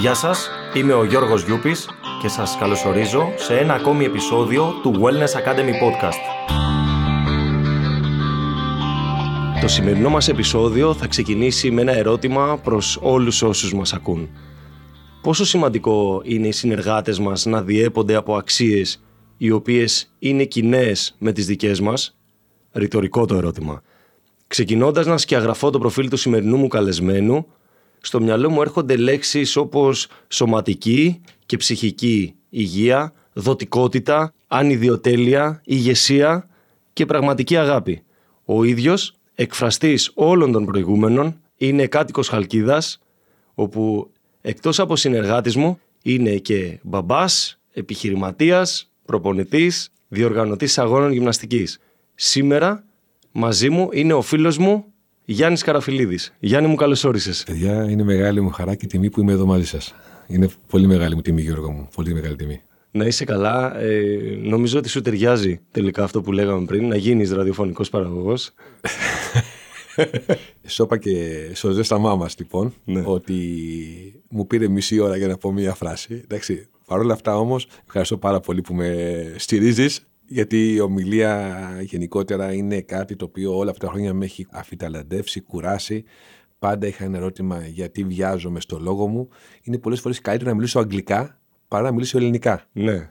Γεια σας, είμαι ο Γιώργος Γιούπης και σας καλωσορίζω σε ένα ακόμη επεισόδιο του Wellness Academy Podcast. Το σημερινό μας επεισόδιο θα ξεκινήσει με ένα ερώτημα προς όλους όσους μας ακούν. Πόσο σημαντικό είναι οι συνεργάτες μας να διέπονται από αξίες οι οποίες είναι κοινές με τις δικές μας; Ρητορικό το ερώτημα. Ξεκινώντας να σκιαγραφώ το προφίλ του σημερινού μου καλεσμένου, στο μυαλό μου έρχονται λέξεις όπως σωματική και ψυχική υγεία, δοτικότητα, ανιδιοτέλεια, ηγεσία και πραγματική αγάπη. Ο ίδιος, εκφραστής όλων των προηγούμενων, είναι κάτοικος Χαλκίδας, όπου εκτός από συνεργάτης μου είναι και μπαμπάς, επιχειρηματίας, προπονητής, διοργανωτής αγώνων γυμναστικής. Σήμερα μαζί μου είναι ο φίλος μου Γιάννης Καραφιλίδης. Γιάννη μου, καλώ όρισε. Παιδιά, είναι μεγάλη μου χαρά και τιμή που είμαι εδώ μαζί σας. Είναι πολύ μεγάλη μου τιμή, Γιώργο μου. Πολύ μεγάλη τιμή. Να είσαι καλά. Ε, νομίζω ότι σου ταιριάζει τελικά αυτό που λέγαμε πριν, να γίνεις ραδιοφωνικός παραγωγός. Σώπα και σωζέ στα μάμα, λοιπόν, ναι. ότι μου πήρε μισή ώρα για να πω μία φράση. Εντάξει, Παρ' όλα αυτά όμως, ευχαριστώ πάρα πολύ που με στηρίζεις γιατί η ομιλία γενικότερα είναι κάτι το οποίο όλα αυτά τα χρόνια με έχει αφιταλαντεύσει, κουράσει. Πάντα είχα ένα ερώτημα γιατί βιάζομαι στο λόγο μου. Είναι πολλές φορές καλύτερα να μιλήσω αγγλικά παρά να μιλήσω ελληνικά. Ναι.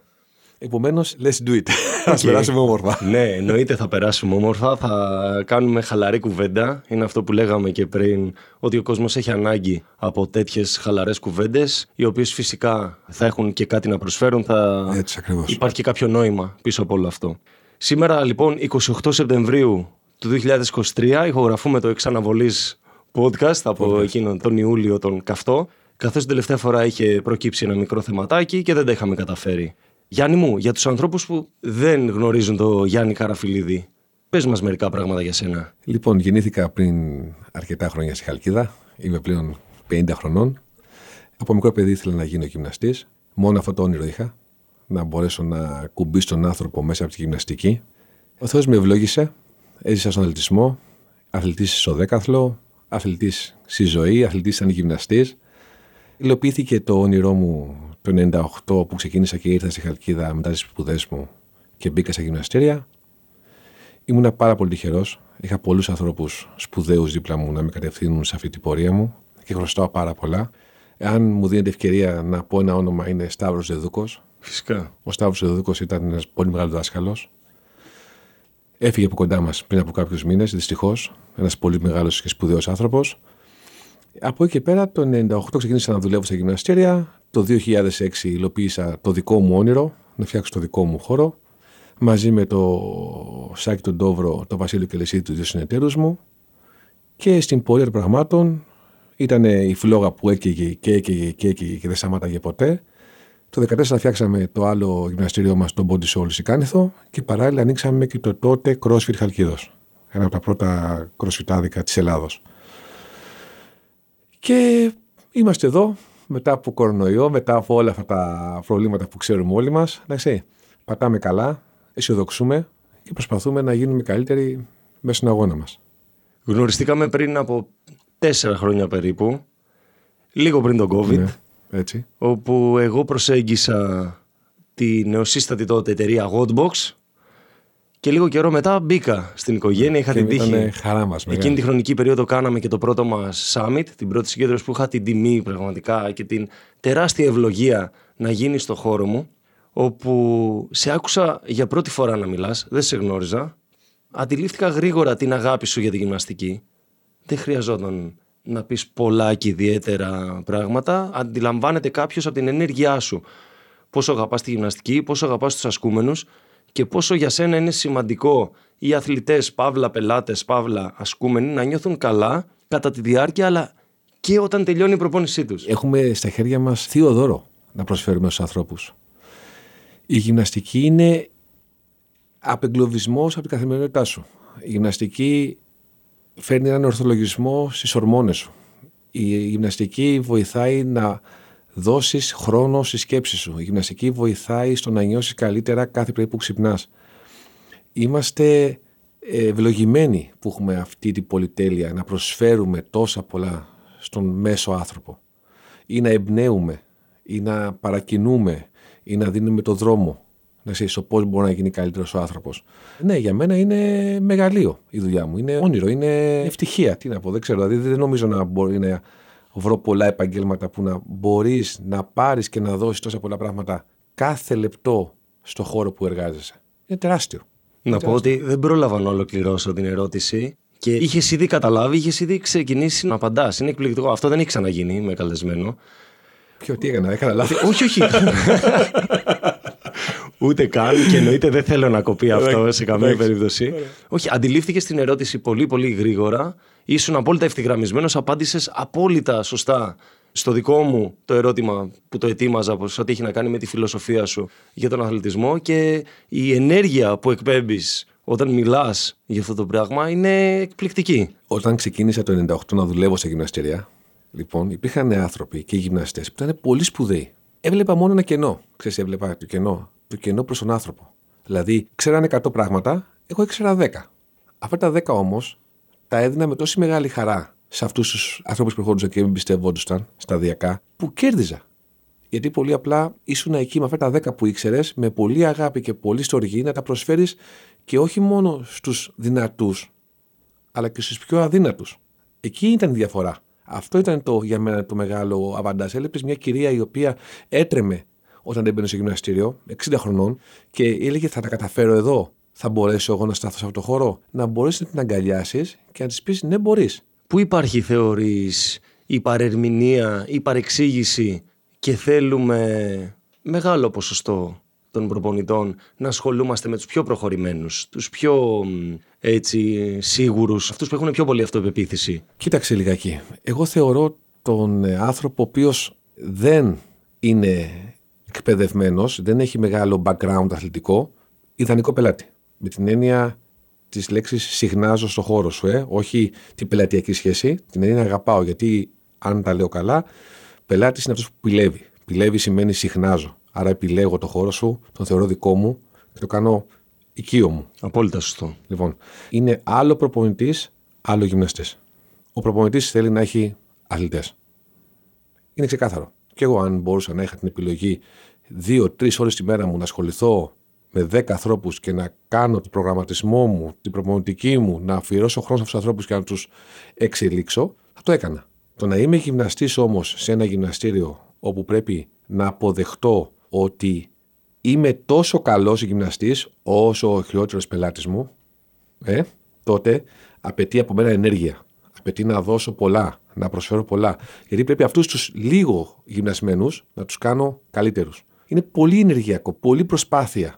Επομένως, let's do it. Α περάσουμε όμορφα. ναι, εννοείται θα περάσουμε όμορφα. Θα κάνουμε χαλαρή κουβέντα. Είναι αυτό που λέγαμε και πριν, ότι ο κόσμος έχει ανάγκη από τέτοιες χαλαρές κουβέντες, οι οποίες φυσικά θα έχουν και κάτι να προσφέρουν. Θα Έτσι ακριβώς. Υπάρχει και κάποιο νόημα πίσω από όλο αυτό. Σήμερα, λοιπόν, 28 Σεπτεμβρίου του 2023, ηχογραφούμε το εξαναβολής podcast από εκείνον τον Ιούλιο τον καυτό. Καθώς την τελευταία φορά είχε προκύψει ένα μικρό θεματάκι και δεν τα είχαμε καταφέρει. Γιάννη μου, για τους ανθρώπους που δεν γνωρίζουν το Γιάννη Καραφιλίδη, πες μας μερικά πράγματα για σένα. Λοιπόν, γεννήθηκα πριν αρκετά χρόνια στη Χαλκίδα. Είμαι πλέον 50 χρονών. Από μικρό παιδί ήθελα να γίνω γυμναστής. Μόνο αυτό το όνειρο είχα. Να μπορέσω να κουμπίσω τον άνθρωπο μέσα από τη γυμναστική. Ο Θεός με ευλόγησε. Έζησα στον αθλητισμό. Αθλητής στο δέκαθλο. Αθλητής στη ζωή. Αθλητής σαν γυμναστής. Υλοποιήθηκε το όνειρό μου το 98 που ξεκίνησα και ήρθα στη Χαλκίδα μετά τις σπουδές μου και μπήκα στα γυμναστήρια. Ήμουν πάρα πολύ τυχερός. Είχα πολλούς ανθρώπους σπουδαίους δίπλα μου να με κατευθύνουν σε αυτή την πορεία μου και χρωστάω πάρα πολλά. Αν μου δίνετε ευκαιρία να πω ένα όνομα, είναι Σταύρος Δεδούκος. Φυσικά. Ο Σταύρος Δεδούκος ήταν ένας πολύ μεγάλος δάσκαλος. Έφυγε από κοντά μας πριν από κάποιους μήνες, δυστυχώς. Ένας πολύ μεγάλος και σπουδαίος άνθρωπος. Από εκεί και πέρα, το 98 ξεκίνησα να δουλεύω στα γυμναστήρια. Το 2006 υλοποίησα το δικό μου όνειρο, να φτιάξω το δικό μου χώρο. Μαζί με το Σάκη τον Τόβρο, το Βασίλειο Κελεσίδη, τους δύο συνεταίρους μου. Και στην πορεία των πραγμάτων ήταν η φλόγα που έκαιγε και έκαιγε και έκαιγε και δεν σταμάταγε ποτέ. Το 2014 φτιάξαμε το άλλο γυμναστήριό μας, το Body Soul Σικάνηθο και παράλληλα ανοίξαμε και το τότε CrossFit Χαλκίδος. Ένα από τα πρώτα CrossFit της Ελλάδος. Και είμαστε εδώ μετά από κορονοϊό, μετά από όλα αυτά τα προβλήματα που ξέρουμε όλοι μας. Εντάξει, πατάμε καλά, αισιοδοξούμε και προσπαθούμε να γίνουμε καλύτεροι μέσα στον αγώνα μας. Γνωριστήκαμε πριν από τέσσερα χρόνια περίπου, λίγο πριν τον COVID. Ναι, έτσι. Όπου εγώ προσέγγισα τη νεοσύστατη τότε εταιρεία Godbox και λίγο καιρό μετά μπήκα στην οικογένεια. Είχα και την τύχη. χαρά μας, Εκείνη τη χρονική περίοδο κάναμε και το πρώτο μας summit, την πρώτη συγκέντρωση που είχα την τιμή πραγματικά και την τεράστια ευλογία να γίνει στο χώρο μου. Όπου σε άκουσα για πρώτη φορά να μιλάς, δεν σε γνώριζα. Αντιλήφθηκα γρήγορα την αγάπη σου για τη γυμναστική. Δεν χρειαζόταν να πεις πολλά και ιδιαίτερα πράγματα. Αντιλαμβάνεται κάποιος από την ενέργειά σου. Πόσο αγαπάς τη γυμναστική, πόσο αγαπάς τους ασκούμενους και πόσο για σένα είναι σημαντικό οι αθλητές, παύλα πελάτες, παύλα ασκούμενοι να νιώθουν καλά κατά τη διάρκεια αλλά και όταν τελειώνει η προπόνησή τους. Έχουμε στα χέρια μας θείο δώρο να προσφέρουμε στους ανθρώπους. Η γυμναστική είναι απεγκλωβισμός από την καθημερινότητά σου. Η γυμναστική φέρνει έναν ορθολογισμό στις ορμόνες σου. Η γυμναστική βοηθάει να δώσεις χρόνος στη σκέψη σου. Η γυμναστική βοηθάει στο να νιώσεις καλύτερα κάθε πρωί που ξυπνάς. Είμαστε ευλογημένοι που έχουμε αυτή την πολυτέλεια να προσφέρουμε τόσα πολλά στον μέσο άνθρωπο. ή να εμπνέουμε ή να παρακινούμε ή να δίνουμε το δρόμο να ξέρεις το πώς μπορεί να γίνει καλύτερος ο άνθρωπος. Ναι, για μένα είναι μεγαλείο η δουλειά μου. Είναι όνειρο, είναι ευτυχία. Τι να πω, δεν ξέρω. Δηλαδή δεν νομίζω να μπορεί να βρω πολλά επαγγέλματα που να μπορείς να πάρεις και να δώσεις τόσα πολλά πράγματα κάθε λεπτό στο χώρο που εργάζεσαι. Είναι τεράστιο. Να πω ότι δεν πρόλαβα να ολοκληρώσω την ερώτηση και είχες ήδη καταλάβει, είχες ήδη ξεκινήσει να απαντάς. Είναι εκπληκτικό. Αυτό δεν έχει ξαναγίνει με καλεσμένο. Ποιο, τι έκανα, έκανα λάθος; όχι, όχι. Ούτε καν και εννοείται δεν θέλω να κοπεί αυτό σε καμία περίπτωση. Όχι, αντιλήφθηκε την ερώτηση πολύ πολύ γρήγορα. Ήσουν απόλυτα ευθυγραμμισμένος, απάντησες απόλυτα σωστά στο δικό μου το ερώτημα που το ετοίμαζα πως ό,τι έχει να κάνει με τη φιλοσοφία σου για τον αθλητισμό και η ενέργεια που εκπέμπεις όταν μιλάς για αυτό το πράγμα είναι εκπληκτική. Όταν ξεκίνησα το 98 να δουλεύω σε γυμναστήρια, λοιπόν, υπήρχαν άνθρωποι και γυμναστές που ήταν πολύ σπουδαίοι. Έβλεπα μόνο ένα κενό. Ξέρεις, έβλεπα το κενό. Το κενό προς τον άνθρωπο. Δηλαδή, ξέρανε 100 πράγματα, εγώ ήξερα 10. Αυτά τα 10 όμως τα έδινα με τόση μεγάλη χαρά σε αυτούς τους ανθρώπους που προχωρούσαν και εμπιστευόντουσαν σταδιακά, που κέρδιζα. Γιατί πολύ απλά ήσουν εκεί με αυτά τα 10 που ήξερες, με πολύ αγάπη και πολύ στοργή να τα προσφέρεις και όχι μόνο στους δυνατούς, αλλά και στους πιο αδύνατους. Εκεί ήταν η διαφορά. Αυτό ήταν το, για μένα το μεγάλο αβαντάζ. Έλεπε μια κυρία η οποία έτρεμε όταν έμπαινε στο γυμναστήριο, 60 χρονών, και έλεγε Θα τα καταφέρω εδώ. Θα μπορέσω εγώ να σταθώ σε αυτό το χώρο. Να μπορέσει να την αγκαλιάσεις και να της πεις Ναι, μπορείς. Πού υπάρχει, θεωρείς, η παρερμηνία, η παρεξήγηση και θέλουμε μεγάλο ποσοστό των προπονητών να ασχολούμαστε με τους πιο προχωρημένους, τους πιο έτσι σίγουρους, αυτούς που έχουν πιο πολύ αυτοπεποίθηση; Κοίταξε λιγάκι. Εγώ θεωρώ τον άνθρωπο ο οποίος δεν είναι εκπαιδευμένος, δεν έχει μεγάλο background αθλητικό, ιδανικό πελάτη. Με την έννοια της λέξης συχνάζω στο χώρο σου, ε; όχι την πελατειακή σχέση. Την έννοια αγαπάω, γιατί αν τα λέω καλά, πελάτης είναι αυτός που πηλεύει. Πηλεύει σημαίνει συχνάζω. Άρα επιλέγω το χώρο σου, τον θεωρώ δικό μου και το κάνω οικείο μου. Απόλυτα σωστό. Λοιπόν, είναι άλλο προπονητής, άλλο γυμναστής. Ο προπονητής θέλει να έχει αθλητές. Είναι ξεκάθαρο. Και εγώ, αν μπορούσα να είχα την επιλογή δύο-τρεις ώρες τη μέρα μου να ασχοληθώ με 10 ανθρώπους και να κάνω τον προγραμματισμό μου, την προπονητική μου, να αφιερώσω χρόνο σε αυτού του ανθρώπους και να τους εξελίξω, θα το έκανα. Το να είμαι γυμναστής όμως σε ένα γυμναστήριο όπου πρέπει να αποδεχτώ ότι είμαι τόσο καλός γυμναστής όσο ο χειρότερος πελάτης μου, ε, τότε απαιτεί από μένα ενέργεια. Απαιτεί να δώσω πολλά, να προσφέρω πολλά. Γιατί πρέπει αυτούς τους λίγο γυμνασμένους να τους κάνω καλύτερους. Είναι πολύ ενεργειακό, πολύ προσπάθεια.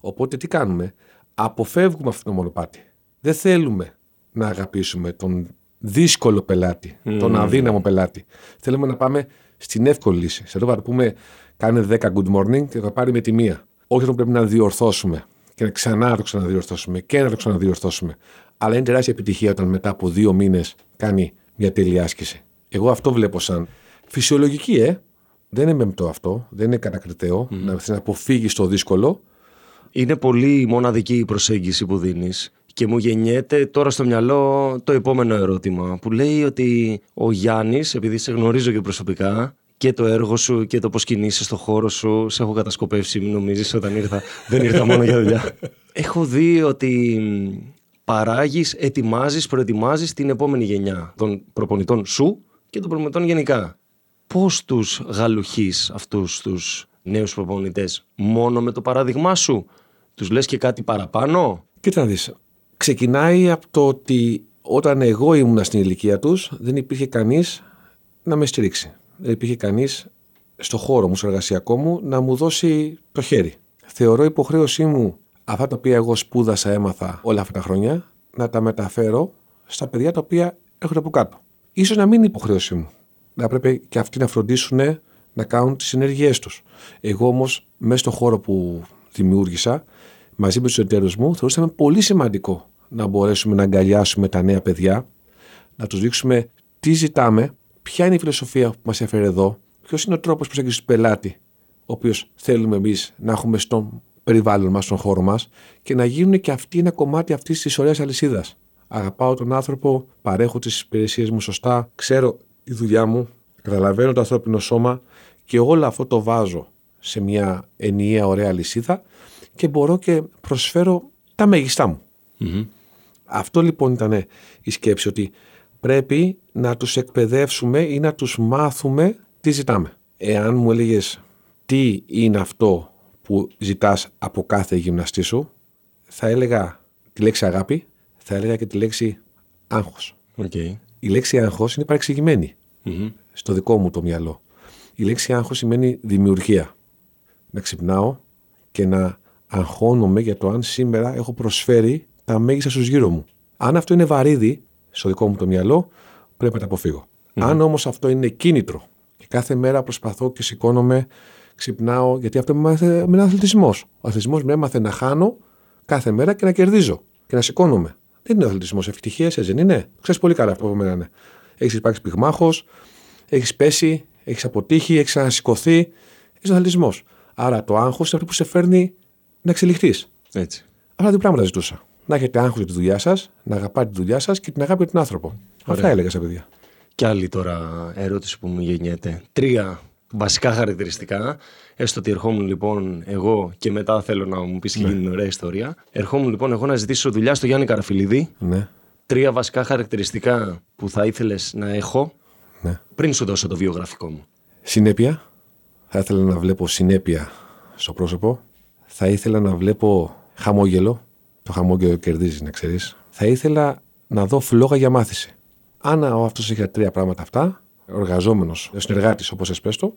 Οπότε τι κάνουμε, αποφεύγουμε αυτό το μονοπάτι. Δεν θέλουμε να αγαπήσουμε τον δύσκολο πελάτη, τον αδύναμο πελάτη. Θέλουμε να πάμε στην εύκολη λύση. Σε αυτό θα πούμε, κάνε 10 good morning και θα πάρει με τη μία. Όχι όταν πρέπει να διορθώσουμε και να ξανά το ξαναδιορθώσουμε και να το ξαναδιορθώσουμε. Αλλά είναι τεράστια επιτυχία όταν μετά από δύο μήνες κάνει μια τέλεια άσκηση. Εγώ αυτό βλέπω σαν φυσιολογική, ε. Δεν είναι μεμπτό αυτό, δεν είναι κατακριτέο mm. να αποφύγεις το δύσκολο, είναι πολύ μοναδική η προσέγγιση που δίνεις και μου γεννιέται τώρα στο μυαλό το επόμενο ερώτημα που λέει ότι ο Γιάννης, επειδή σε γνωρίζω και προσωπικά και το έργο σου και το πώς κινείσαι στο χώρο σου, σε έχω κατασκοπεύσει, μην νομίζεις όταν ήρθα, δεν ήρθα μόνο για δουλειά. Έχω δει ότι παράγεις, ετοιμάζεις, προετοιμάζεις την επόμενη γενιά των προπονητών σου και των προπονητών γενικά. Πώς τους γαλουχείς αυτούς τους νέους προπονητές; Μόνο με το παράδειγμά σου τους λες και κάτι παραπάνω; Κοίτα να δεις. Ξεκινάει από το ότι όταν εγώ ήμουν στην ηλικία τους δεν υπήρχε κανείς να με στηρίξει. Δεν υπήρχε κανείς στο χώρο μου, στο εργασιακό μου, να μου δώσει το χέρι. Θεωρώ υποχρέωσή μου αυτά τα οποία εγώ σπούδασα, έμαθα όλα αυτά τα χρόνια, να τα μεταφέρω στα παιδιά τα οποία έρχονται από κάτω. Ίσως να μην είναι υποχρέωσή μου. Να πρέπει και αυτοί να φροντίσουν να κάνουν τις ενέργειές τους. Εγώ όμως μέσα στο χώρο που δημιούργησα μαζί με τους εταίρους μου, θεωρούσαμε πολύ σημαντικό να μπορέσουμε να αγκαλιάσουμε τα νέα παιδιά, να τους δείξουμε τι ζητάμε, ποια είναι η φιλοσοφία που μας έφερε εδώ, ποιος είναι ο τρόπος προσέγγιση του πελάτη, ο οποίος θέλουμε εμείς να έχουμε στο περιβάλλον μας, στον χώρο μας και να γίνουν και αυτοί ένα κομμάτι αυτής της ωραίας αλυσίδας. Αγαπάω τον άνθρωπο, παρέχω τις υπηρεσίες μου σωστά, ξέρω τη δουλειά μου, Καταλαβαίνω το ανθρώπινο σώμα και όλο αυτό το βάζω σε μια ενιαία ωραία λυσίδα και μπορώ και προσφέρω τα μέγιστά μου. Αυτό λοιπόν ήταν η σκέψη ότι πρέπει να τους εκπαιδεύσουμε ή να τους μάθουμε τι ζητάμε. Εάν μου έλεγες τι είναι αυτό που ζητάς από κάθε γυμναστή σου, θα έλεγα τη λέξη αγάπη, θα έλεγα και τη λέξη άγχος. Okay. Η λέξη άγχος είναι παρεξηγημένη στο δικό μου το μυαλό. Η λέξη άγχος σημαίνει δημιουργία. Να ξυπνάω και να αγχώνομαι για το αν σήμερα έχω προσφέρει τα μέγιστα στους γύρω μου. Αν αυτό είναι βαρύδι στο δικό μου το μυαλό, πρέπει να τα αποφύγω. Αν όμως αυτό είναι κίνητρο και κάθε μέρα προσπαθώ και σηκώνομαι, ξυπνάω, γιατί αυτό με είναι αθλητισμός. Ο αθλητισμός με έμαθε να χάνω κάθε μέρα και να κερδίζω και να σηκώνομαι. Δεν είναι αθλητισμός. Ευτυχία, έτσι δεν είναι. Ξέρεις πολύ καλά αυτό που είναι. Έχεις υπάρξει πυγμάχος, έχεις πέσει, έχεις αποτύχει, έχεις ανασηκωθεί. Έχει αθλητισμός. Άρα το άγχος είναι αυτό που σε φέρνει να εξελιχθείς. Έτσι. Αυτά δύο πράγματα ζητούσα. Να έχετε άγχος για τη δουλειά σας, να αγαπάτε τη δουλειά σας και την αγάπη για τον άνθρωπο. Ωραία. Αυτά έλεγα στα παιδιά. Και άλλη τώρα ερώτηση που μου γεννιέται. Τρία βασικά χαρακτηριστικά. Έστω ότι ερχόμουν λοιπόν εγώ και μετά θέλω να μου πεις και ναι. γίνει ωραία ιστορία. Ερχόμουν λοιπόν εγώ να ζητήσω δουλειά στο Γιάννη Καραφιλίδη. Ναι. Τρία βασικά χαρακτηριστικά που θα ήθελες να έχω ναι. πριν σου δώσω το βιογραφικό μου. Συνέπεια. Θα ήθελα να βλέπω συνέπεια στο πρόσωπο. Θα ήθελα να βλέπω χαμόγελο. Το χαμόγελο κερδίζει, να ξέρεις. Θα ήθελα να δω φλόγα για μάθηση. Αν αυτός έχει τρία πράγματα αυτά, εργαζόμενο, συνεργάτης, όπως εσπέστο,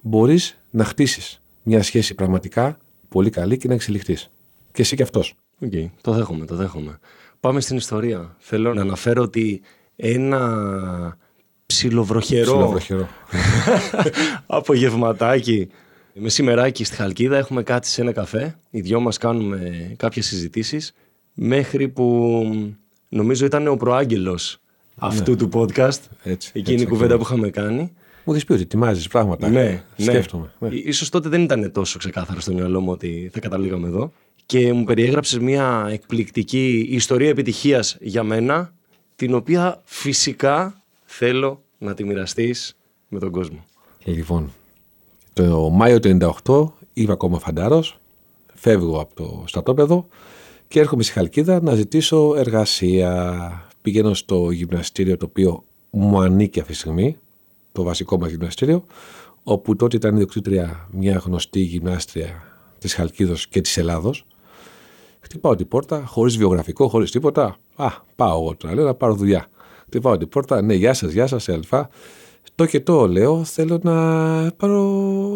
μπορείς να χτίσεις μια σχέση πραγματικά πολύ καλή και να εξελιχθείς. Και εσύ και αυτός. OK, okay, το δέχομαι, το δέχομαι. Πάμε στην ιστορία. Θέλω να αναφέρω ότι ένα ψιλοβροχερό, ψιλοβροχερό. απογευματάκι μεσημεράκι στη Χαλκίδα έχουμε κάτσει σε ένα καφέ. Οι δυο μας κάνουμε κάποιες συζητήσεις μέχρι που νομίζω ήταν ο προάγγελος αυτού ναι. του podcast. Έτσι, εκείνη η κουβέντα που είχαμε κάνει. Μου έχεις πει ότι ετοιμάζεις πράγματα. Ναι, ναι. Σκέφτομαι. Ναι. Ίσως τότε δεν ήταν τόσο ξεκάθαρο στο μυαλό μου ότι θα καταλήγαμε εδώ. Και μου περιέγραψες μια εκπληκτική ιστορία επιτυχίας για μένα, την οποία φυσικά θέλω να τη μοιραστείς με τον κόσμο. Λοιπόν, το Μάιο του 98 είμαι ακόμα φαντάρος. Φεύγω από το στρατόπεδο και έρχομαι στη Χαλκίδα να ζητήσω εργασία πηγαίνω στο γυμναστήριο το οποίο μου ανήκει αυτή τη στιγμή, το βασικό μας γυμναστήριο, όπου τότε ήταν ιδιοκτήτρια μια γνωστή γυμνάστρια της Χαλκίδος και της Ελλάδος. Χτυπάω την πόρτα, χωρίς βιογραφικό, χωρίς τίποτα. Α, πάω εγώ τώρα, λέω να πάρω δουλειά. Χτυπάω την πόρτα, ναι, γεια σας, γεια σας, αλφα. Το και το λέω, θέλω να πάρω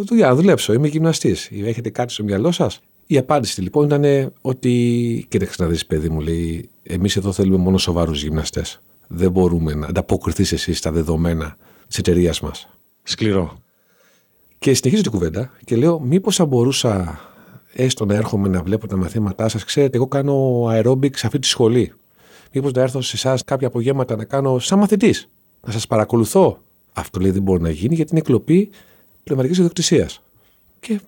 δουλειά, να δουλέψω. Είμαι γυμναστής. Έχετε κάτι στο μυαλό σας; Η απάντηση λοιπόν ήταν ότι, κοίταξε να δεις, παιδί μου, λέει, εμείς εδώ θέλουμε μόνο σοβαρούς γυμναστές. Δεν μπορούμε να ανταποκριθείς εσύ στα δεδομένα της εταιρείας μας. Σκληρό. Και συνεχίζω την κουβέντα και λέω, μήπως θα μπορούσα έστω να έρχομαι να βλέπω τα μαθήματά σας. Ξέρετε, εγώ κάνω aerobic σε αυτή τη σχολή. Μήπως να έρθω σε εσάς κάποια απογεύματα να κάνω σαν μαθητής. Να σας παρακολουθώ. Αυτό λέει δεν μπορεί να γίνει γιατί είναι κλοπή πνευματικής ιδιοκτησίας. Και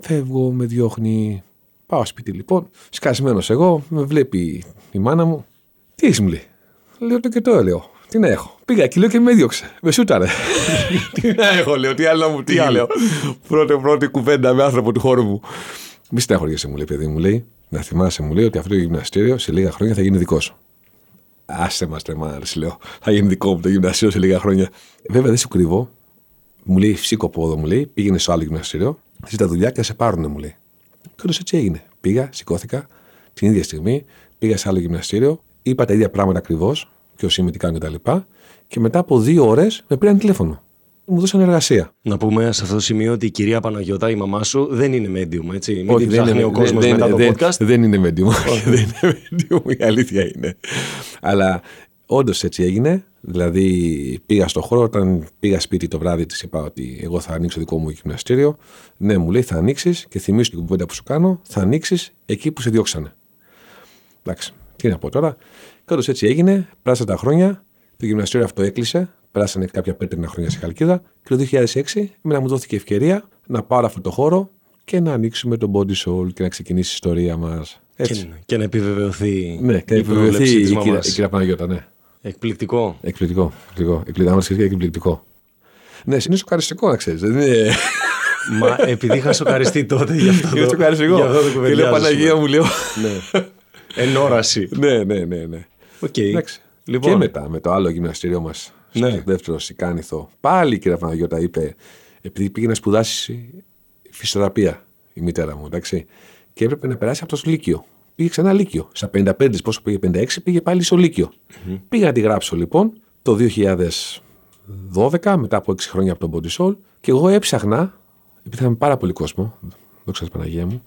Φεύγω, με διώχνει. Πάω σπίτι λοιπόν. Σκασμένος εγώ, με βλέπει η μάνα μου. Τι έχεις μου λέει. Λέω το και το λέω. Τι να έχω. Πήγα εκεί λέω και με έδιωξε. Με σούταρε. τι να έχω, λέω. Τι άλλο μου, τι άλλο. πρώτη, πρώτη κουβέντα με άνθρωπο του χώρου μου. Μη στεναχωριέσαι, μου λέει, παιδί μου λέει. Να θυμάσαι, μου λέει, ότι αυτό το γυμναστήριο σε λίγα χρόνια θα γίνει δικό σου. Άσε μας τρεμάρες, λέω. Θα γίνει δικό μου το γυμναστήριο σε λίγα χρόνια. Βέβαια δεν σου κρύβω. Μου λέει, φυσικό πόδο, μου λέει, πήγαινε στο άλλο γυμναστήριο τα δουλειά και θα σε πάρουν, μου λέει. Και όντω έτσι έγινε. Πήγα, σηκώθηκα την ίδια στιγμή, πήγα σε άλλο γυμναστήριο, είπα τα ίδια πράγματα ακριβώς και ο τι κάνει κτλ. Και, και μετά από δύο ώρες με πήραν τηλέφωνο. Μου δώσαν εργασία. Να πούμε σε αυτό το σημείο ότι η κυρία Παναγιώτα, η μαμά σου, δεν είναι medium, έτσι. Μην Όχι, την ψάχνει ο κόσμος μετά το δεν, podcast. Δεν είναι medium. δεν είναι medium, η αλήθεια είναι. Αλλά όντως έτσι έγινε. Δηλαδή πήγα στο χώρο, όταν πήγα σπίτι το βράδυ της είπα ότι εγώ θα ανοίξω δικό μου γυμναστήριο. Ναι, μου λέει θα ανοίξεις και θυμίσω την κουβέντα που σου κάνω, θα ανοίξεις εκεί που σε διώξανε. Εντάξει, τι να πω τώρα. Κάτω έτσι έγινε, πράσινα τα χρόνια, το γυμναστήριο αυτό έκλεισε, πράσανε κάποια πέτρινα χρόνια σε Χαλκίδα και το 2006 εμένα μου δόθηκε ευκαιρία να πάρω αυτό το χώρο και να ανοίξουμε τον Body Soul και να ξεκινήσει η ιστορία μας. Και, και, να επιβεβαιωθεί, ναι, και να επιβεβαιωθεί η, η, η κυρία Παναγιώτα, ναι. Εκπληκτικό. Εκπληκτικό. εκπληκτικό. εκπληκτικό. εκπληκτικό. Ναι, είναι σοκαριστικό να ξέρεις. Δεν είναι. Μα επειδή είχα σοκαριστεί τότε γι' αυτό. Είναι σοκαριστικό. γι' αυτό το Και λέω κουβεντιάζω Παναγία σήμερα. μου, λέω. Ναι. Ενόραση. Ναι, ναι, ναι. ναι. Οκ. Εντάξει. Λοιπόν. Και μετά με το άλλο γυμναστήριό μας. Ναι. Στο δεύτερο στον Κάνηθο. Πάλι η κυρία Παναγιώτα είπε, επειδή πήγε να σπουδάσει φυσιοθεραπεία η μητέρα μου, εντάξει. Και έπρεπε να περάσει από το Λύκειο. Πήγε ξανά Λύκειο. Στα 55, πόσο πήγε, 56, πήγε πάλι στο λύκειο Πήγα να τη γράψω λοιπόν το 2012, μετά από 6 χρόνια από τον Ποντισόλ, και εγώ έψαχνα, επειδή είχαμε πάρα πολύ κόσμο, δόξα τω Παναγία μου,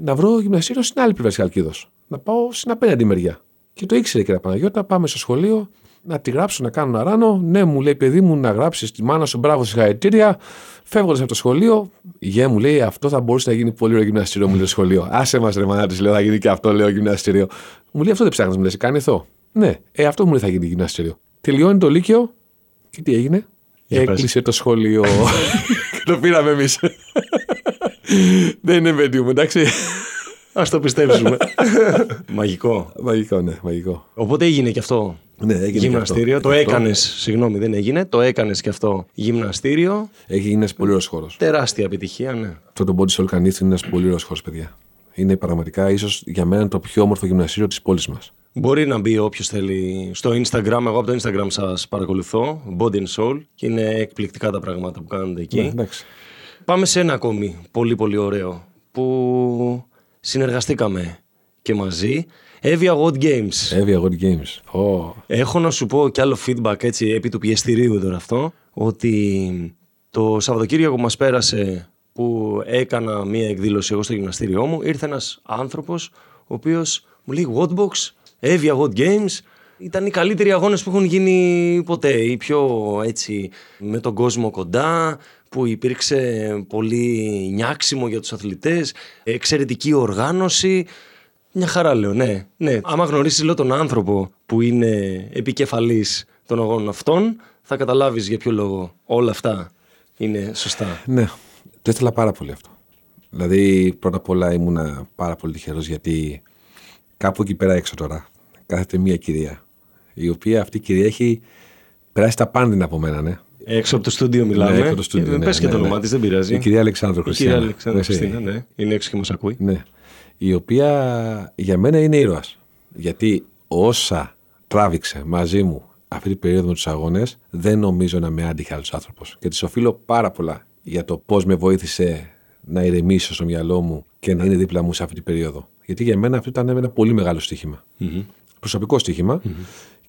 να βρω γυμναστήριο στην άλλη πλευρά της Χαλκίδο. Να πάω στην απέναντι μεριά. Και το ήξερε η κυρία Παναγιώτα, πάμε στο σχολείο, να τη γράψω, να κάνω ένα ράνο. Ναι, μου λέει, παιδί μου, να γράψεις τη μάνα σου, μπράβο, συγχαρητήρια. Φεύγοντας από το σχολείο, η γέ μου λέει, αυτό θα μπορούσε να γίνει πολύ ωραίο γυμναστήριο, μου λέει το σχολείο. Άσε μας, ρε μάνα της, λέω, θα γίνει και αυτό, λέω γυμναστήριο. Μου λέει, αυτό δεν ψάχνεις, μου λέει, κάνει εδώ. Ναι, ε, αυτό μου λέει, θα γίνει γυμναστήριο. Τελειώνει το Λύκειο και τι έγινε; Για πες. Έκλεισε το σχολείο. και το πήραμε εμείς. δεν είναι medium, εντάξει. Α το πιστέψουμε. Μαγικό. μαγικό, ναι, μαγικό. Οπότε έγινε και αυτό. Ναι, έγινε και γυμναστήριο. αυτό. Το Και αυτό. έκανες, συγγνώμη, δεν έγινε. Το έκανες και αυτό γυμναστήριο. Έχει γίνει ένας πολύ ωραίο χώρος. Τεράστια επιτυχία, ναι. Αυτό το Body Soul Canith είναι ένας πολύ ωραίο χώρος, παιδιά. Είναι πραγματικά ίσως για μένα το πιο όμορφο γυμναστήριο της πόλης μας. Μπορεί να μπει όποιος θέλει στο Instagram. Εγώ από το Instagram σας παρακολουθώ. Body and Soul. Και είναι εκπληκτικά τα πράγματα που κάνετε εκεί. Ναι, εντάξει. Πάμε σε ένα ακόμη πολύ πολύ ωραίο που συνεργαστήκαμε και μαζί. Evia World Games. Evia God Games. Oh. Έχω να σου πω κι άλλο feedback έτσι επί του πιεστηρίου τώρα αυτό ότι το Σαββατοκύριακο που μας πέρασε που έκανα μία εκδήλωση εγώ στο γυμναστήριό μου ήρθε ένας άνθρωπος ο οποίος μου λέει Whatbox, Evia What Games ήταν οι καλύτεροι αγώνες που έχουν γίνει ποτέ οι πιο έτσι με τον κόσμο κοντά που υπήρξε πολύ νιάξιμο για τους αθλητές εξαιρετική οργάνωση μια χαρά λέω, ναι. ναι. Άμα γνωρίσεις λέω τον άνθρωπο που είναι επικεφαλής των αγώνων αυτών, θα καταλάβεις για ποιο λόγο όλα αυτά είναι σωστά. Ναι, το ήθελα πάρα πολύ αυτό. Δηλαδή, πρώτα απ' όλα ήμουνα πάρα πολύ τυχερός γιατί κάπου εκεί πέρα έξω τώρα κάθεται μία κυρία. Η οποία αυτή η κυρία έχει περάσει τα πάνδυνα από μένα, ναι. Έξω από το στούντιο μιλάμε. Ναι, έξω από το στούντιο, Ε, ναι, Πες και ναι, το ναι. όνομά της, δεν πειράζει. Η κυρία Αλεξάνδρου Η κυρία Χριστιανά. Αλεξάνδρου Ναι, Χριστίνα, ναι. Είναι έξω και μας ακούει. Ναι. Η οποία για μένα είναι ήρωας. Γιατί όσα τράβηξε μαζί μου αυτή την περίοδο με τους αγώνες, δεν νομίζω να με άντυχε άλλος άνθρωπος. Και της οφείλω πάρα πολλά για το πώς με βοήθησε να ηρεμήσω στο μυαλό μου και να είναι δίπλα μου σε αυτή την περίοδο. Γιατί για μένα αυτό ήταν ένα πολύ μεγάλο στοίχημα. Προσωπικό στοίχημα.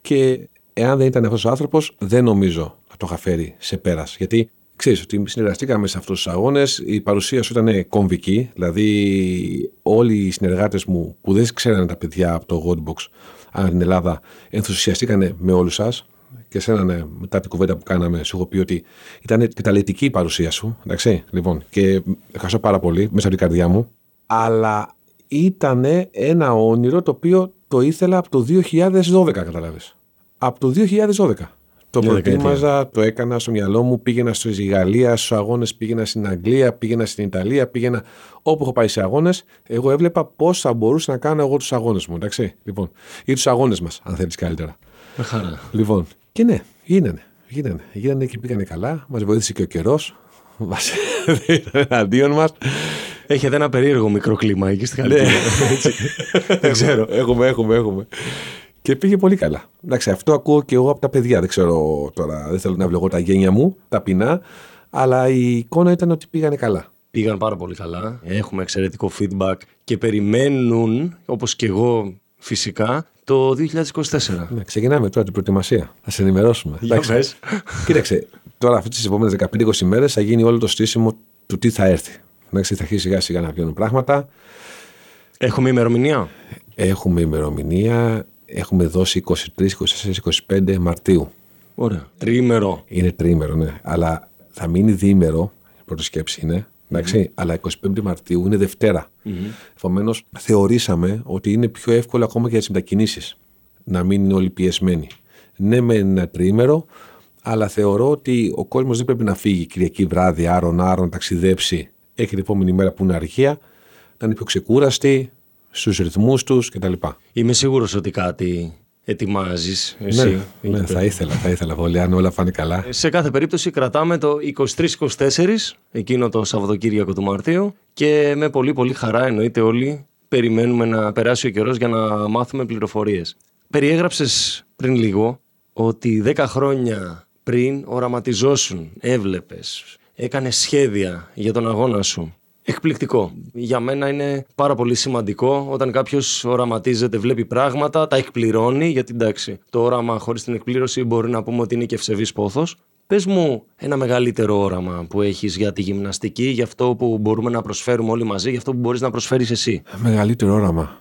Και εάν δεν ήταν αυτός ο άνθρωπος, δεν νομίζω να το είχα φέρει σε πέρας. Γιατί ξέρεις ότι συνεργαστήκαμε σε αυτούς τους αγώνες, η παρουσία σου ήταν κομβική. Δηλαδή, όλοι οι συνεργάτες μου που δεν ξέρανε τα παιδιά από το Godbox ανά την Ελλάδα ενθουσιαστήκανε με όλους σας. Και σένα, ναι, μετά την κουβέντα που κάναμε, σου έχω πει ότι ήταν καταλητική η παρουσία σου. Εντάξει, λοιπόν, και ευχαριστώ πάρα πολύ μέσα από την καρδιά μου. Αλλά ήταν ένα όνειρο το οποίο το ήθελα από το 2012, καταλάβεις. Από το 2012. Το Μια δεκαετία. προετοίμαζα, το έκανα στο μυαλό μου, πήγαινα στη Γαλλία, στους αγώνες, πήγαινα στην Αγγλία, πήγαινα στην Ιταλία, πήγαινα όπου έχω πάει σε αγώνες. Εγώ έβλεπα πώς θα μπορούσα να κάνω εγώ τους αγώνες μου, εντάξει. Λοιπόν, ή τους αγώνες μας, αν θέλεις καλύτερα. Με χαρά. Λοιπόν, και ναι, γίνανε. Γίνανε, γίνανε και πήγανε καλά. Μας βοήθησε και ο καιρός. Μας ήταν εναντίον μας. Έχετε ένα περίεργο μικρό κλίμα εκεί στη Ναι. Χαλκίδα. έτσι. Δεν ξέρω. Έχουμε, έχουμε, έχουμε. Και πήγε πολύ καλά. Εντάξει, αυτό ακούω και εγώ από τα παιδιά. Δεν ξέρω τώρα, δεν θέλω να ευλογώ τα γένια μου, ταπεινά. Αλλά η εικόνα ήταν ότι πήγανε καλά. Πήγαν πάρα πολύ καλά. Έχουμε εξαιρετικό feedback και περιμένουν, όπως και εγώ φυσικά, το 2024. Ναι, ξεκινάμε τώρα την προετοιμασία. Θα σε ενημερώσουμε. Για Εντάξει. πες. Κοίταξε, τώρα αυτές τις επόμενες 15-20 μέρες θα γίνει όλο το στήσιμο του τι θα έρθει. Εντάξει, θα αρχίσει σιγά σιγά να βγαίνουν πράγματα. Έχουμε ημερομηνία; Έχουμε ημερομηνία. Έχουμε δώσει 23, 24, 25 Μαρτίου. Ωραία. Τριήμερο. Είναι τρίμερο, ναι. Αλλά θα μείνει διήμερο. Η πρώτη σκέψη είναι. Εντάξει, αλλά 25 Μαρτίου είναι Δευτέρα. Επομένως, θεωρήσαμε ότι είναι πιο εύκολο ακόμα και για τις μετακινήσεις να μην είναι όλοι πιεσμένοι. Ναι, με ένα τρίμερο, αλλά θεωρώ ότι ο κόσμος δεν πρέπει να φύγει Κυριακή βράδυ, άρον-άρον, να ταξιδέψει. Έχει την επόμενη μέρα που είναι αργία, να είναι πιο ξεκούραστη στους ρυθμούς τους κτλ. Είμαι σίγουρος ότι κάτι ετοιμάζεις Ναι, εσύ. ναι, εκεί θα ήθελα, θα ήθελα πολύ, αν όλα πάνε καλά. Σε κάθε περίπτωση κρατάμε το 23-24, εκείνο το Σαββατοκύριακο του Μαρτίου και με πολύ πολύ χαρά εννοείται όλοι περιμένουμε να περάσει ο καιρός για να μάθουμε πληροφορίες. Περιέγραψες πριν λίγο ότι 10 χρόνια πριν οραματιζόσουν, έβλεπες, έκανες σχέδια για τον αγώνα σου. Εκπληκτικό. Για μένα είναι πάρα πολύ σημαντικό όταν κάποιος οραματίζεται, βλέπει πράγματα, τα εκπληρώνει. Γιατί εντάξει, το όραμα χωρίς την εκπλήρωση μπορεί να πούμε ότι είναι και ευσεβής πόθος. Πες μου ένα μεγαλύτερο όραμα που έχεις για τη γυμναστική, για αυτό που μπορούμε να προσφέρουμε όλοι μαζί, για αυτό που μπορείς να προσφέρεις εσύ. Μεγαλύτερο όραμα.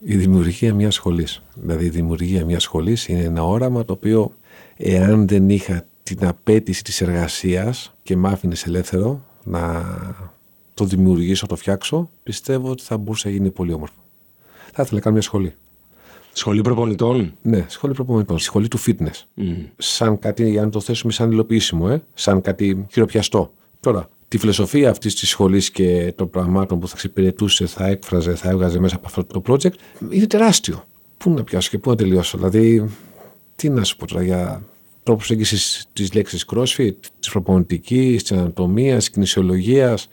Η δημιουργία μιας σχολής. Δηλαδή, η δημιουργία μιας σχολής είναι ένα όραμα το οποίο, εάν δεν είχα την απέτηση της εργασίας και μ' άφηνες ελεύθερο να το δημιουργήσω, να το φτιάξω, πιστεύω ότι θα μπορούσε να γίνει πολύ όμορφο. Θα ήθελα να κάνω μια σχολή. Σχολή προπονητών; Ναι, σχολή προπονητών, σχολή του fitness. Μμ. Σαν κάτι, αν το θέσουμε σαν υλοποιήσιμο, ε, σαν κάτι χειροπιαστό. Τώρα, τη φιλοσοφία αυτής της σχολής και των πραγμάτων που θα εξυπηρετούσε, θα έκφραζε, θα έβγαζε μέσα από αυτό το project, είναι τεράστιο. Πού να πιάσω και πού να τελειώσω. Δηλαδή, τι να σου πω τώρα για τρόπο προσέγγιση της λέξης CrossFit, της προπονητικής, της ανατομίας, της κινησιολογίας,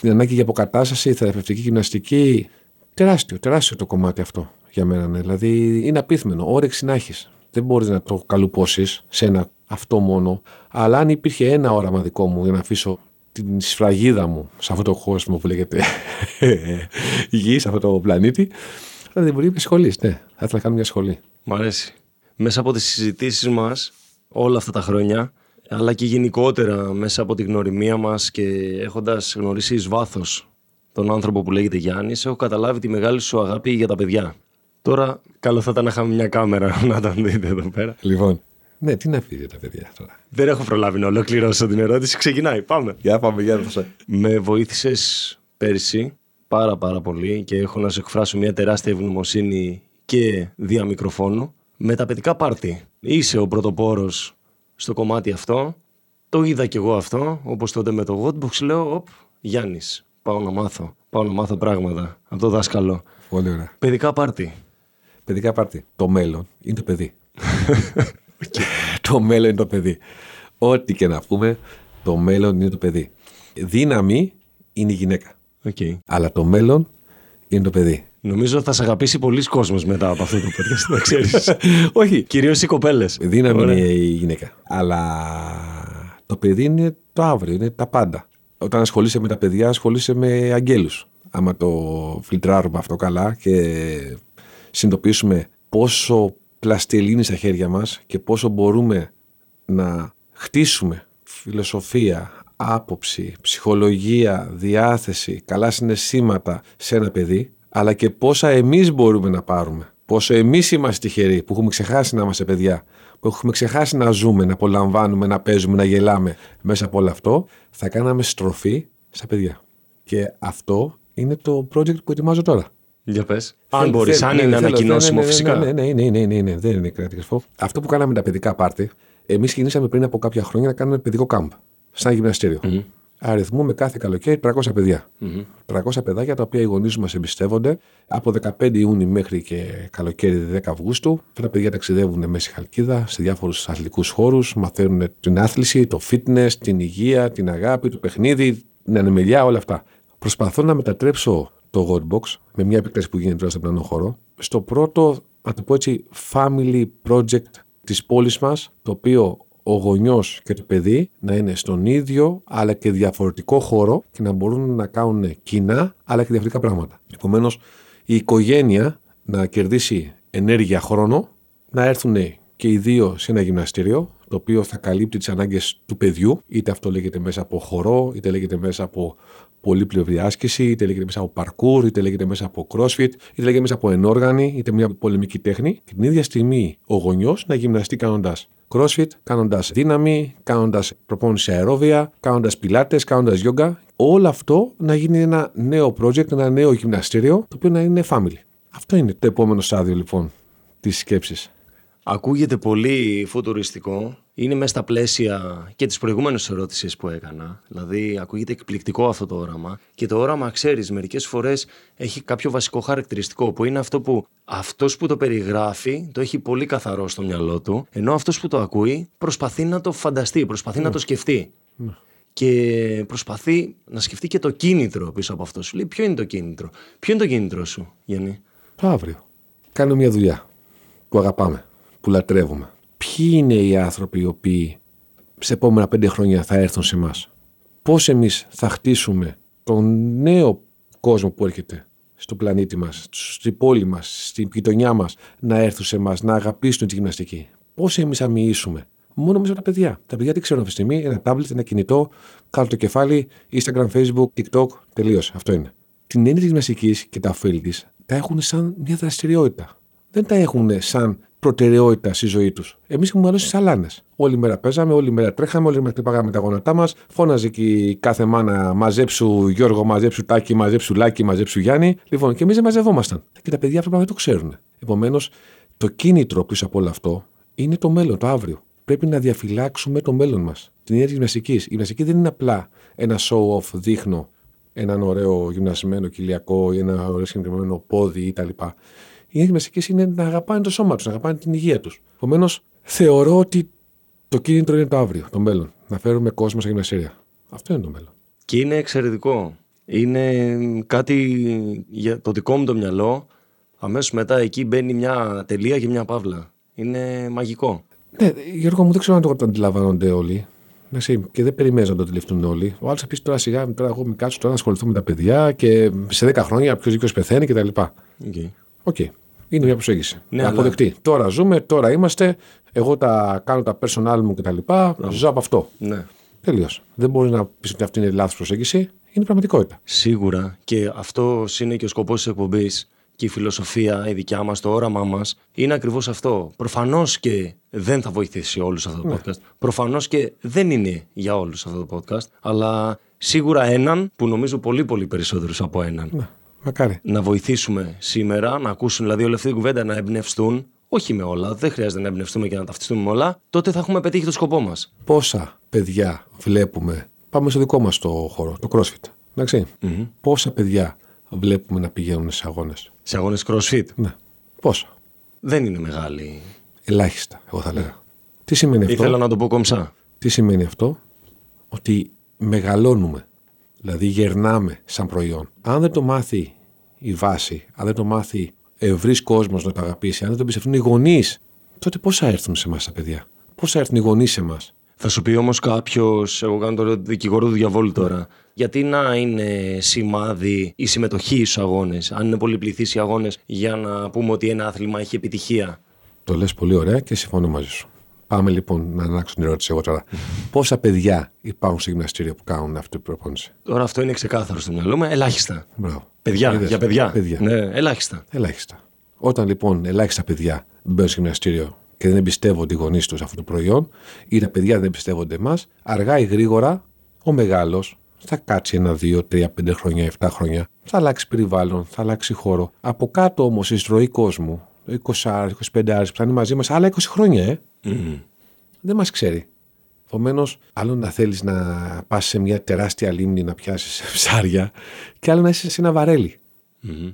την ανάγκη για αποκατάσταση, θεραπευτική γυμναστική. Τεράστιο, τεράστιο το κομμάτι αυτό για μένα. Ναι. Δηλαδή είναι απίθμενο. Όρεξη να έχεις. Δεν μπορείς να το καλουπώσεις σε ένα αυτό μόνο. Αλλά αν υπήρχε ένα όραμα δικό μου για να αφήσω την σφραγίδα μου σε αυτό το κόσμο που λέγεται γη, σε αυτό το πλανήτη, θα δημιουργεί μια σχολή. Ναι, θα ήθελα να κάνω μια σχολή. Μ' αρέσει. Μέσα από τις συζητήσεις μας όλα αυτά τα χρόνια, αλλά και γενικότερα μέσα από τη γνωριμία μας και έχοντας γνωρίσει εις βάθος τον άνθρωπο που λέγεται Γιάννης, έχω καταλάβει τη μεγάλη σου αγάπη για τα παιδιά. Τώρα, καλό θα ήταν να είχαμε μια κάμερα να τον δείτε εδώ πέρα. Λοιπόν, ναι, τι να πει για τα παιδιά τώρα. Δεν έχω προλάβει να ολοκληρώσω την ερώτηση. Ξεκινάει, πάμε. Για πάμε, για να Με βοήθησες πέρσι πάρα πάρα πολύ και έχω να σου εκφράσω μια τεράστια ευγνωμοσύνη και δια μικροφώνου. Με τα παιδικά πάρτι. Είσαι ο πρωτοπόρος στο κομμάτι αυτό. Το είδα κι εγώ αυτό, όπως τότε με το Wordbox λέω, οπ, Γιάννης, πάω να μάθω. Πάω να μάθω πράγματα από το δάσκαλο. Πολύ ωραία. Παιδικά πάρτι. Παιδικά πάρτι. Το μέλλον είναι το παιδί. το μέλλον είναι το παιδί. Ό,τι και να πούμε, το μέλλον είναι το παιδί. Δύναμη είναι η γυναίκα. Οκ. Αλλά το μέλλον είναι το παιδί. Νομίζω θα σε αγαπήσει πολύς κόσμος μετά από αυτό το podcast, να ξέρεις. Όχι. Κυρίως οι κοπέλες. Δύναμη Ωραία. είναι η γυναίκα. Αλλά το παιδί είναι το αύριο, είναι τα πάντα. Όταν ασχολείσαι με τα παιδιά, ασχολείσαι με αγγέλους. Άμα το φιλτράρουμε αυτό καλά και συνειδητοποιήσουμε πόσο πλαστελίνη στα χέρια μας και πόσο μπορούμε να χτίσουμε φιλοσοφία, άποψη, ψυχολογία, διάθεση, καλά συναισθήματα σε ένα παιδί, αλλά και πόσα εμείς μπορούμε να πάρουμε. Πόσο εμείς είμαστε τυχεροί που έχουμε ξεχάσει να είμαστε παιδιά, που έχουμε ξεχάσει να ζούμε, να απολαμβάνουμε, να παίζουμε, να γελάμε μέσα από όλο αυτό, θα κάναμε στροφή στα παιδιά. Και αυτό είναι το project που ετοιμάζω τώρα. Για πες. Αν Θέλω- μπορείς, θέλω- αν ναι, είναι θέλω- ανακοινώσιμο ναι, ναι, ναι, φυσικά. Ναι, ναι, ναι, ναι, ναι, ναι, δεν είναι κρατικό. Αυτό που κάναμε τα παιδικά πάρτι, εμείς ξεκινήσαμε πριν από κάποια χρόνια να κάνουμε παιδικό κάμπ. Σαν γυμναστήριο. Αριθμούμε κάθε καλοκαίρι 300 παιδιά. 300 παιδάκια τα οποία οι γονείς μας εμπιστεύονται. Από 15 Ιούνιου μέχρι και καλοκαίρι 10 Αυγούστου. Αυτά τα παιδιά ταξιδεύουν μέσα στη Χαλκίδα, σε διάφορους αθλητικούς χώρους. Μαθαίνουν την άθληση, το fitness, την υγεία, την αγάπη, το παιχνίδι, την ανεμελιά, όλα αυτά. Προσπαθώ να μετατρέψω το Godbox με μια επίκταση που γίνεται τώρα στον πλανό χώρο στο πρώτο, να το πω έτσι, family project της πόλης μας, το οποίο ο γονιός και το παιδί να είναι στον ίδιο αλλά και διαφορετικό χώρο και να μπορούν να κάνουν κοινά αλλά και διαφορετικά πράγματα. Επομένως, η οικογένεια να κερδίσει ενέργεια χρόνο, να έρθουν και οι δύο σε ένα γυμναστήριο, το οποίο θα καλύπτει τις ανάγκες του παιδιού, είτε αυτό λέγεται μέσα από χορό, είτε λέγεται μέσα από πολύπλευρη άσκηση, είτε λέγεται μέσα από parkour, είτε λέγεται μέσα από crossfit, είτε λέγεται μέσα από ενόργανη, είτε μια πολεμική τέχνη. Και την ίδια στιγμή ο γονιός να γυμναστεί κάνοντας crossfit, κάνοντας δύναμη, κάνοντας προπόνηση αερόβια, κάνοντας πιλάτες, κάνοντας yoga. Όλο αυτό να γίνει ένα νέο project, ένα νέο γυμναστήριο, το οποίο να είναι family. Αυτό είναι το επόμενο στάδιο λοιπόν της σκέψης. Ακούγεται πολύ φουτουριστικό. Είναι μέσα στα πλαίσια και τη προηγούμενη ερώτηση που έκανα. Δηλαδή, ακούγεται εκπληκτικό αυτό το όραμα. Και το όραμα, ξέρεις, μερικές φορές έχει κάποιο βασικό χαρακτηριστικό που είναι αυτό που αυτός που το περιγράφει το έχει πολύ καθαρό στο μυαλό του, ενώ αυτός που το ακούει προσπαθεί να το φανταστεί, προσπαθεί να Ναι. το σκεφτεί. Και προσπαθεί να σκεφτεί και το κίνητρο πίσω από αυτό. Σου λέει, Ποιο είναι το κίνητρο, Ποιο είναι το κίνητρο σου, Γιάννη; Το αύριο. Κάνω μια δουλειά που αγαπάμε, που λατρεύουμε. Ποιοι είναι οι άνθρωποι οι οποίοι σε επόμενα πέντε χρόνια θα έρθουν σε εμάς; Πώς εμείς θα χτίσουμε τον νέο κόσμο που έρχεται στο πλανήτη μας, στην πόλη μας, στην γειτονιά μας, να έρθουν σε εμάς, να αγαπήσουν τη γυμναστική; Πώς εμείς θα μοιήσουμε; Μόνο μέσα από τα παιδιά. Τα παιδιά τι ξέρουν αυτή τη στιγμή, ένα τάμπλετ, ένα κινητό, κάτω το κεφάλι, Instagram, Facebook, TikTok, τελείωσε. Αυτό είναι. Την έννοια της γυμναστικής και τα ωφέλη της τα έχουν σαν μια δραστηριότητα. Δεν τα έχουν σαν προτεραιότητας στη ζωή τους. Εμείς έχουμε μεγαλώσει σαλάνες. Όλη μέρα παίζαμε, όλη μέρα τρέχαμε, όλη μέρα χτυπάγαμε τα γόνατά μας. Φώναζε και η κάθε μάνα μαζέψου Γιώργο, μαζέψου Τάκη, μαζέψου Λάκη, μαζέψου Γιάννη. Λοιπόν, και εμείς δεν μαζευόμασταν. Και τα παιδιά αυτά δεν το ξέρουν. Επομένως, το κίνητρο πίσω από όλο αυτό είναι το μέλλον, το αύριο. Πρέπει να διαφυλάξουμε το μέλλον μας. Την έννοια της γυμναστική. Η γυμναστική δεν είναι απλά ένα show-off, δείχνω έναν ωραίο γυμνασμένο κοιλιακό ή ένα ωραίο συγκεκριμένο πόδι κτλ. Η έννοια γυμναστική είναι να αγαπάνε το σώμα τους, να αγαπάνε την υγεία τους. Επομένως, θεωρώ ότι το κίνητρο είναι το αύριο, το μέλλον. Να φέρουμε κόσμο σε γυμναστήρια. Αυτό είναι το μέλλον. Και είναι εξαιρετικό. Είναι κάτι για το δικό μου το μυαλό. Αμέσως μετά εκεί μπαίνει μια τελεία και μια παύλα. Είναι μαγικό. Ναι, Γιώργο μου, δεν ξέρω αν το αντιλαμβάνονται όλοι. Εντάξει, και δεν περιμένεις να το αντιληφθούν όλοι. Ο άλλος θα πεις τώρα σιγά, τώρα εγώ με κάτσω τώρα να ασχοληθώ με τα παιδιά και σε 10 χρόνια ποιος ζει ποιος πεθαίνει κτλ. OK. OK. Είναι μια προσέγγιση. Ναι, αλλά- Αποδεκτή. Τώρα ζούμε, τώρα είμαστε. Εγώ τα κάνω τα personal μου κτλ. Ζω από αυτό. Ναι. Τελείως. Δεν μπορείς να πεις ότι αυτή είναι λάθος προσέγγιση. Είναι πραγματικότητα. Σίγουρα και αυτό είναι και ο σκοπός της εκπομπής και η φιλοσοφία η δικιά μας, το όραμά μας είναι ακριβώς αυτό. Προφανώς και δεν θα βοηθήσει όλους αυτό το podcast. Προφανώς και δεν είναι για όλους αυτό το podcast. Αλλά σίγουρα έναν που νομίζω πολύ πολύ περισσότερους από έναν. Ναι, μακάρι. να βοηθήσουμε σήμερα, να ακούσουν δηλαδή όλη αυτή την κουβέντα, να εμπνευστούν. Όχι με όλα, δεν χρειάζεται να εμπνευστούμε και να ταυτιστούμε με όλα. Τότε θα έχουμε πετύχει το σκοπό μας. Πόσα παιδιά βλέπουμε. Πάμε στο δικό μας το χώρο, το CrossFit. Εντάξει. Πόσα παιδιά βλέπουμε να πηγαίνουν σε αγώνες; Σε αγώνες CrossFit; Ναι. Πόσα; Δεν είναι μεγάλη. Ελάχιστα, εγώ θα λέγα. Τι σημαίνει αυτό; Ήθελα να το πω κομψά. Τι σημαίνει αυτό; Ότι μεγαλώνουμε. Δηλαδή γερνάμε σαν προϊόν. Αν δεν το μάθει η βάση, αν δεν το μάθει ευρύς κόσμος να το αγαπήσει, αν δεν το εμπιστευτούν οι γονείς, τότε πώ θα έρθουν σε εμάς τα παιδιά; Πώ θα έρθουν οι γονείς σε εμάς; Θα σου πει όμως κάποιος, εγώ κάνω το δικηγόρο του διαβόλου τώρα, γιατί να είναι σημάδι η συμμετοχή στους αγώνες, αν είναι πολυπληθείς οι αγώνες, για να πούμε ότι ένα άθλημα έχει επιτυχία; Το λες πολύ ωραία και συμφωνώ μαζί σου. Πάμε λοιπόν να αλλάξω την ερώτηση εγώ τώρα. Πόσα παιδιά υπάρχουν στο γυμναστήριο που κάνουν αυτή την προπόνηση; Τώρα αυτό είναι ξεκάθαρο στο μυαλό μου. Ελάχιστα. Μπράβο. Παιδιά, Είδες, για παιδιά. παιδιά. Ναι, ελάχιστα. Ελάχιστα. Όταν λοιπόν ελάχιστα παιδιά μπαίνουν στο γυμναστήριο και δεν εμπιστεύονται οι γονείς τους αυτό το προϊόν, ή τα παιδιά δεν εμπιστεύονται εμάς, αργά ή γρήγορα ο μεγάλος θα κάτσει ένα, δύο, τρία, πέντε χρόνια, εφτά χρόνια, θα αλλάξει περιβάλλον, θα αλλάξει χώρο. Από κάτω όμως η ροή κόσμου, 20 25 άρες που θα είναι μαζί μας άλλα 20 χρόνια, ε. Δεν μας ξέρει. Επομένως, άλλο να θέλεις να πας σε μια τεράστια λίμνη να πιάσεις ψάρια, και άλλο να είσαι σε ένα βαρέλι.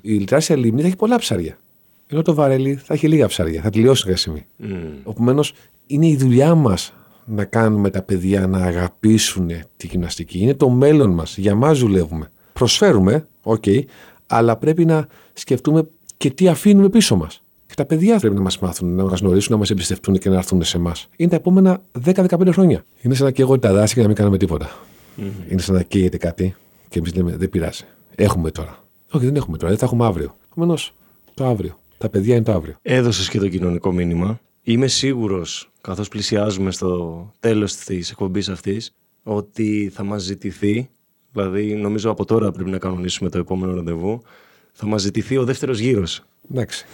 Η τεράστια λίμνη θα έχει πολλά ψάρια. Ενώ το βαρέλι θα έχει λίγα ψάρια, θα τελειώσει κάποια στιγμή. Επομένως, είναι η δουλειά μας να κάνουμε τα παιδιά να αγαπήσουν τη γυμναστική. Είναι το μέλλον μας. Για μας δουλεύουμε. Προσφέρουμε, οκ, αλλά πρέπει να σκεφτούμε και τι αφήνουμε πίσω μας. Και τα παιδιά πρέπει να μας μάθουν, να μας γνωρίσουν, να μας εμπιστευτούν και να έρθουν σε εμάς. Είναι τα επόμενα 10-15 χρόνια. Είναι σαν να καίγονται τα δάση και να μην κάνουμε τίποτα. Είναι σαν να καίγεται κάτι και εμείς λέμε δεν πειράζει. Έχουμε τώρα. Όχι, δεν έχουμε τώρα, δεν θα έχουμε αύριο. Επομένως, το αύριο. Τα παιδιά είναι το αύριο. Έδωσες και το κοινωνικό μήνυμα. Είμαι σίγουρος, καθώς πλησιάζουμε στο τέλος της εκπομπής αυτής, ότι θα μας ζητηθεί, δηλαδή νομίζω από τώρα πρέπει να κανονίσουμε το επόμενο ραντεβού, θα μας ζητηθεί ο δεύτερος γύρος Εντάξει.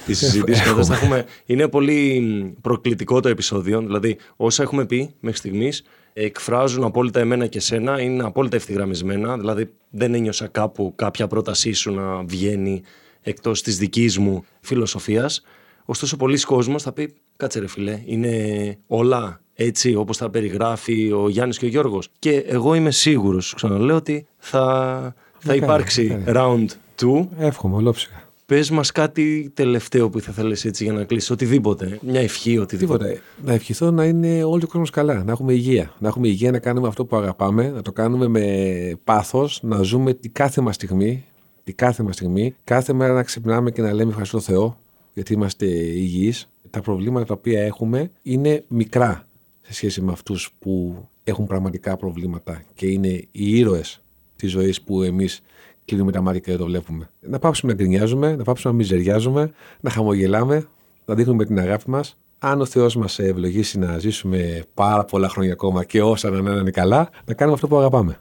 Τη συζήτηση. Έχουμε. θα έχουμε... Είναι πολύ προκλητικό το επεισόδιο. Δηλαδή, όσα έχουμε πει μέχρι στιγμής εκφράζουν απόλυτα εμένα και σένα, είναι απόλυτα ευθυγραμμισμένα. Δηλαδή, δεν ένιωσα κάπου κάποια πρότασή σου να βγαίνει εκτός της δικής μου φιλοσοφίας. Ωστόσο, πολλοί κόσμος θα πει: Κάτσε ρε φιλέ, είναι όλα έτσι όπως τα περιγράφει ο Γιάννης και ο Γιώργος. Και εγώ είμαι σίγουρος, ξαναλέω, ότι θα, θα υπάρξει round 2. Εύχομαι, ολόψυχα. Πες μας κάτι τελευταίο που θα θέλεις έτσι για να κλείσει. Οτιδήποτε. Μια ευχή, οτιδήποτε. Τίποτα. Να ευχηθώ να είναι όλο ο κόσμος καλά. Να έχουμε υγεία. Να έχουμε υγεία να κάνουμε αυτό που αγαπάμε. Να το κάνουμε με πάθος. Να ζούμε την κάθε μας στιγμή. Την κάθε μας στιγμή. Κάθε μέρα να ξυπνάμε και να λέμε ευχαριστώ Θεό γιατί είμαστε υγιείς. Τα προβλήματα τα οποία έχουμε είναι μικρά σε σχέση με αυτούς που έχουν πραγματικά προβλήματα και είναι οι ήρωες της ζωής που εμείς κλείνουμε τα μάτια και δεν το βλέπουμε. Να πάψουμε να γκρινιάζουμε, να πάψουμε να μιζεριάζουμε, να χαμογελάμε, να δείχνουμε την αγάπη μας. Αν ο Θεός μας ευλογήσει να ζήσουμε πάρα πολλά χρόνια ακόμα και όσα να είναι καλά, να κάνουμε αυτό που αγαπάμε.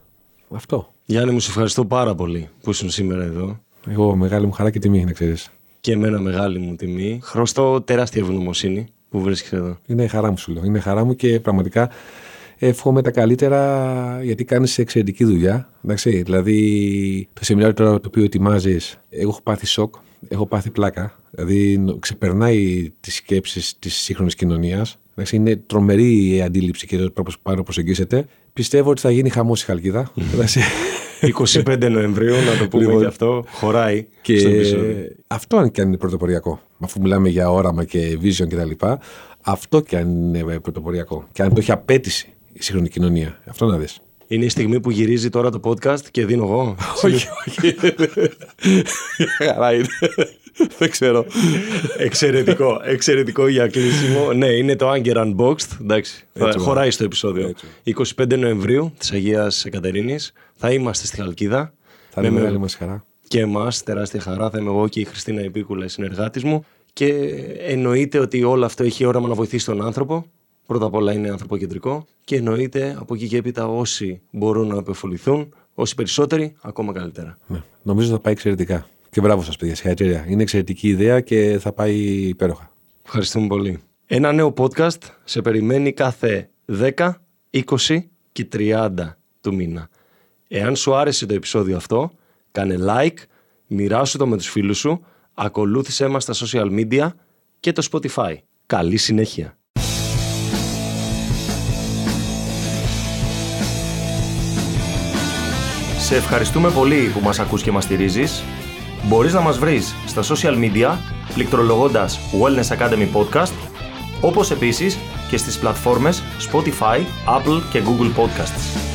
Αυτό. Γιάννη, μου σε ευχαριστώ πάρα πολύ που ήσουν σήμερα εδώ. Εγώ μεγάλη μου χαρά και τιμή, να ξέρεις. Και εμένα μεγάλη μου τιμή. Χρωστώ τεράστια ευγνωμοσύνη που βρίσκεσαι εδώ. Είναι η χαρά μου, σου λέω. Είναι η χαρά μου και πραγματικά εύχομαι τα καλύτερα γιατί κάνεις εξαιρετική δουλειά. Εντάξει, δηλαδή το σεμινάριο τώρα το οποίο ετοιμάζεις, εγώ έχω πάθει σοκ, έχω πάθει πλάκα. Δηλαδή ξεπερνάει τις σκέψεις της σύγχρονης κοινωνίας. Είναι τρομερή η αντίληψη και το τρόπος που προσεγγίσετε. Πιστεύω ότι θα γίνει χαμός η Χαλκίδα. 25 Νοεμβρίου, να το πούμε λοιπόν, αυτό, χωράει και στο Αυτό αν και αν είναι πρωτοποριακό, αφού μιλάμε για όραμα και vision κτλ. Αυτό και αν είναι πρωτοποριακό και αν το έχει απέτηση η σύγχρονη κοινωνία. Αυτό να δεις. Είναι η στιγμή που γυρίζει τώρα το podcast και δίνω εγώ. όχι, όχι. Χαρά είναι. Δεν ξέρω. εξαιρετικό. Εξαιρετικό για κλείσιμο. ναι, είναι το Anger Unboxed. Εντάξει, θα χωράει στο επεισόδιο. 25 Νοεμβρίου της Αγίας Εκατερίνης θα είμαστε στη Χαλκίδα. Θα είναι μεγάλη μας χαρά. Και εμάς, τεράστια χαρά. Θα είμαι εγώ και η Χριστίνα Επίκουλα, συνεργάτης μου. Και εννοείται ότι όλο αυτό έχει όραμα να βοηθήσει τον άνθρωπο πρώτα απ' όλα είναι ανθρωποκεντρικό και εννοείται από εκεί και έπειτα όσοι μπορούν να απευθοληθούν, όσοι περισσότεροι, ακόμα καλύτερα. Ναι. Νομίζω θα πάει εξαιρετικά. Και μπράβο σας, παιδιά. Συγχαρητήρια. Είναι εξαιρετική ιδέα και θα πάει υπέροχα. Ευχαριστούμε πολύ. Ένα νέο podcast σε περιμένει κάθε 10, 20 και 30 του μήνα. Εάν σου άρεσε το επεισόδιο αυτό, κάνε like, μοιράσου το με τους φίλους σου, ακολούθησέ μας στα social media και το Spotify. Καλή συνέχεια! Σε ευχαριστούμε πολύ που μας ακούς και μας στηρίζεις. Μπορείς να μας βρεις στα social media πληκτρολογώντας Wellness Academy Podcast, όπως επίσης και στις πλατφόρμες Spotify, Apple και Google Podcasts.